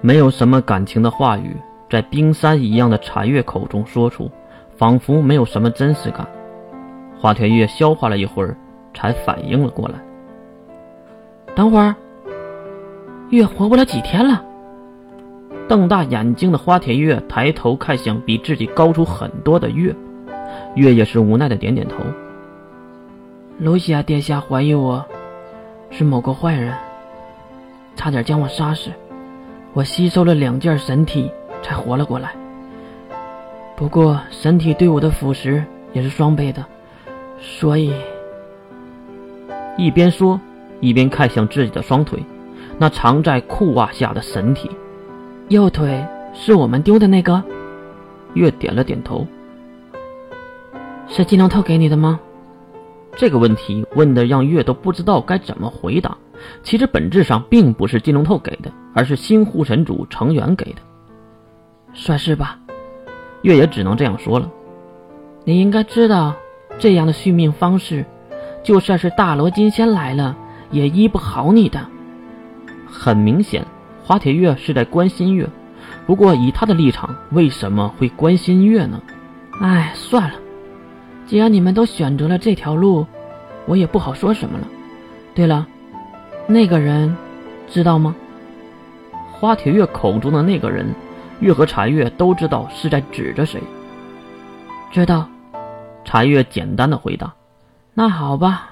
没有什么感情的话语，在冰山一样的禅月口中说出，仿佛没有什么真实感。花田月消化了一会儿，才反应了过来。等会儿，月活不了几天了。瞪大眼睛的花田月抬头看向比自己高出很多的月，月也是无奈的点点头。卢西亚殿下怀疑我是某个坏人，差点将我杀死。我吸收了两件神体才活了过来。不过神体对我的腐蚀也是双倍的，所以一边说一边看向自己的双腿，那藏在裤袜下的神体。右腿是我们丢的那个？月点了点头。是金龙头给你的吗？这个问题问的让月都不知道该怎么回答。其实本质上并不是金龙透给的，而是新护神主成员给的。算是吧，月也只能这样说了。你应该知道，这样的续命方式，就算是大罗金仙来了，也医不好你的。很明显。华铁月是在关心月，不过以他的立场，为什么会关心月呢？哎，算了，既然你们都选择了这条路，我也不好说什么了。对了，那个人知道吗？花铁月口中的那个人，月和茶月都知道是在指着谁。知道，茶月简单的回答。那好吧，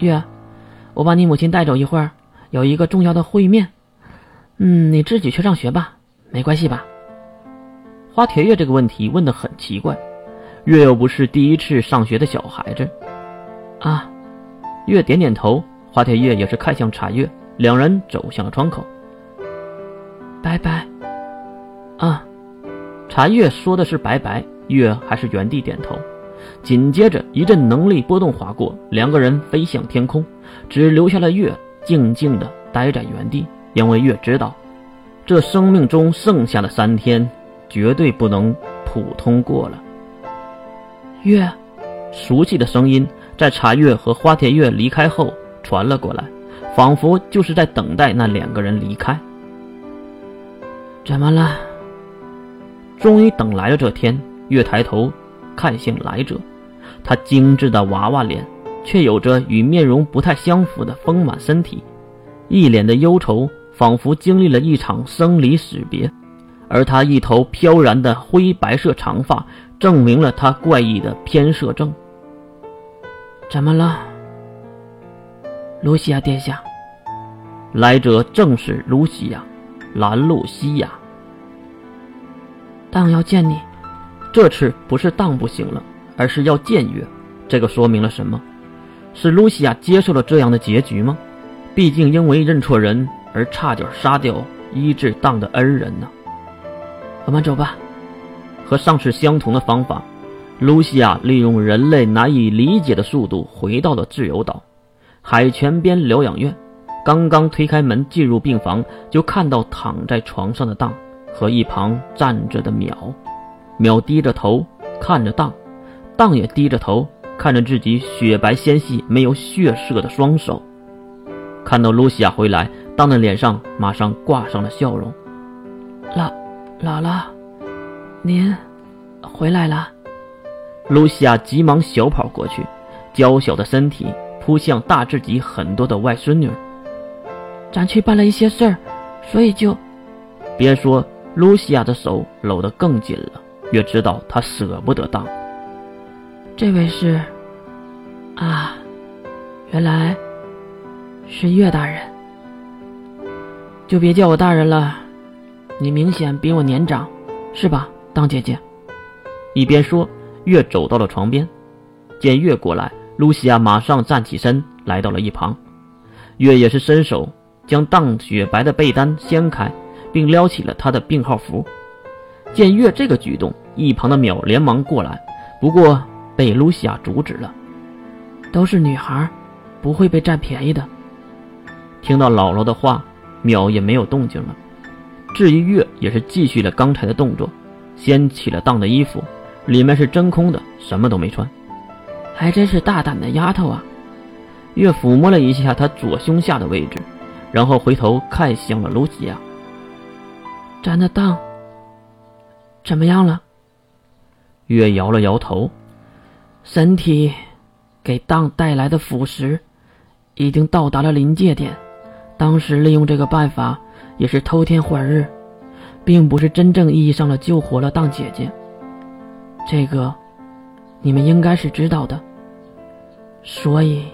月，我把你母亲带走一会儿，有一个重要的会面。嗯，你自己去上学吧，没关系吧？花田月这个问题问的很奇怪，月又不是第一次上学的小孩子。啊，月点点头，花田月也是看向茶月，两人走向了窗口。拜拜。啊，茶月说的是拜拜，月还是原地点头。紧接着一阵能力波动划过，两个人飞向天空，只留下了月静静的待在原地。因为月知道，这生命中剩下的三天，绝对不能普通过了。月，熟悉的声音在茶月和花田月离开后传了过来，仿佛就是在等待那两个人离开。怎么了？终于等来了这天，月抬头看向来者，他精致的娃娃脸，却有着与面容不太相符的丰满身体，一脸的忧愁。仿佛经历了一场生离死别，而他一头飘然的灰白色长发，证明了他怪异的偏摄症。怎么了，卢西亚殿下？来者正是卢西亚，兰露西亚。当要见你，这次不是当不行了，而是要见约。这个说明了什么？是露西亚接受了这样的结局吗？毕竟因为认错人。而差点杀掉医治当的恩人呢。我们走吧。和上次相同的方法，露西亚利用人类难以理解的速度回到了自由岛海泉边疗养院。刚刚推开门进入病房，就看到躺在床上的当和一旁站着的淼。淼低着头看着当，当也低着头看着自己雪白纤细、没有血色的双手。看到露西亚回来。当的脸上马上挂上了笑容。姥，姥姥，您回来了。露西亚急忙小跑过去，娇小的身体扑向大自己很多的外孙女。咱去办了一些事儿，所以就……别说，露西亚的手搂得更紧了，越知道她舍不得当。这位是……啊，原来是岳大人。就别叫我大人了，你明显比我年长，是吧，当姐姐？一边说，月走到了床边，见月过来，露西亚马上站起身，来到了一旁。月也是伸手将荡雪白的被单掀开，并撩起了他的病号服。见月这个举动，一旁的淼连忙过来，不过被露西亚阻止了。都是女孩，不会被占便宜的。听到姥姥的话。淼也没有动静了，至于月也是继续了刚才的动作，掀起了当的衣服，里面是真空的，什么都没穿，还真是大胆的丫头啊！月抚摸了一下他左胸下的位置，然后回头看向了卢西亚。咱的当怎么样了？月摇了摇头，身体给当带来的腐蚀已经到达了临界点。当时利用这个办法也是偷天换日，并不是真正意义上的救活了当姐姐。这个你们应该是知道的，所以。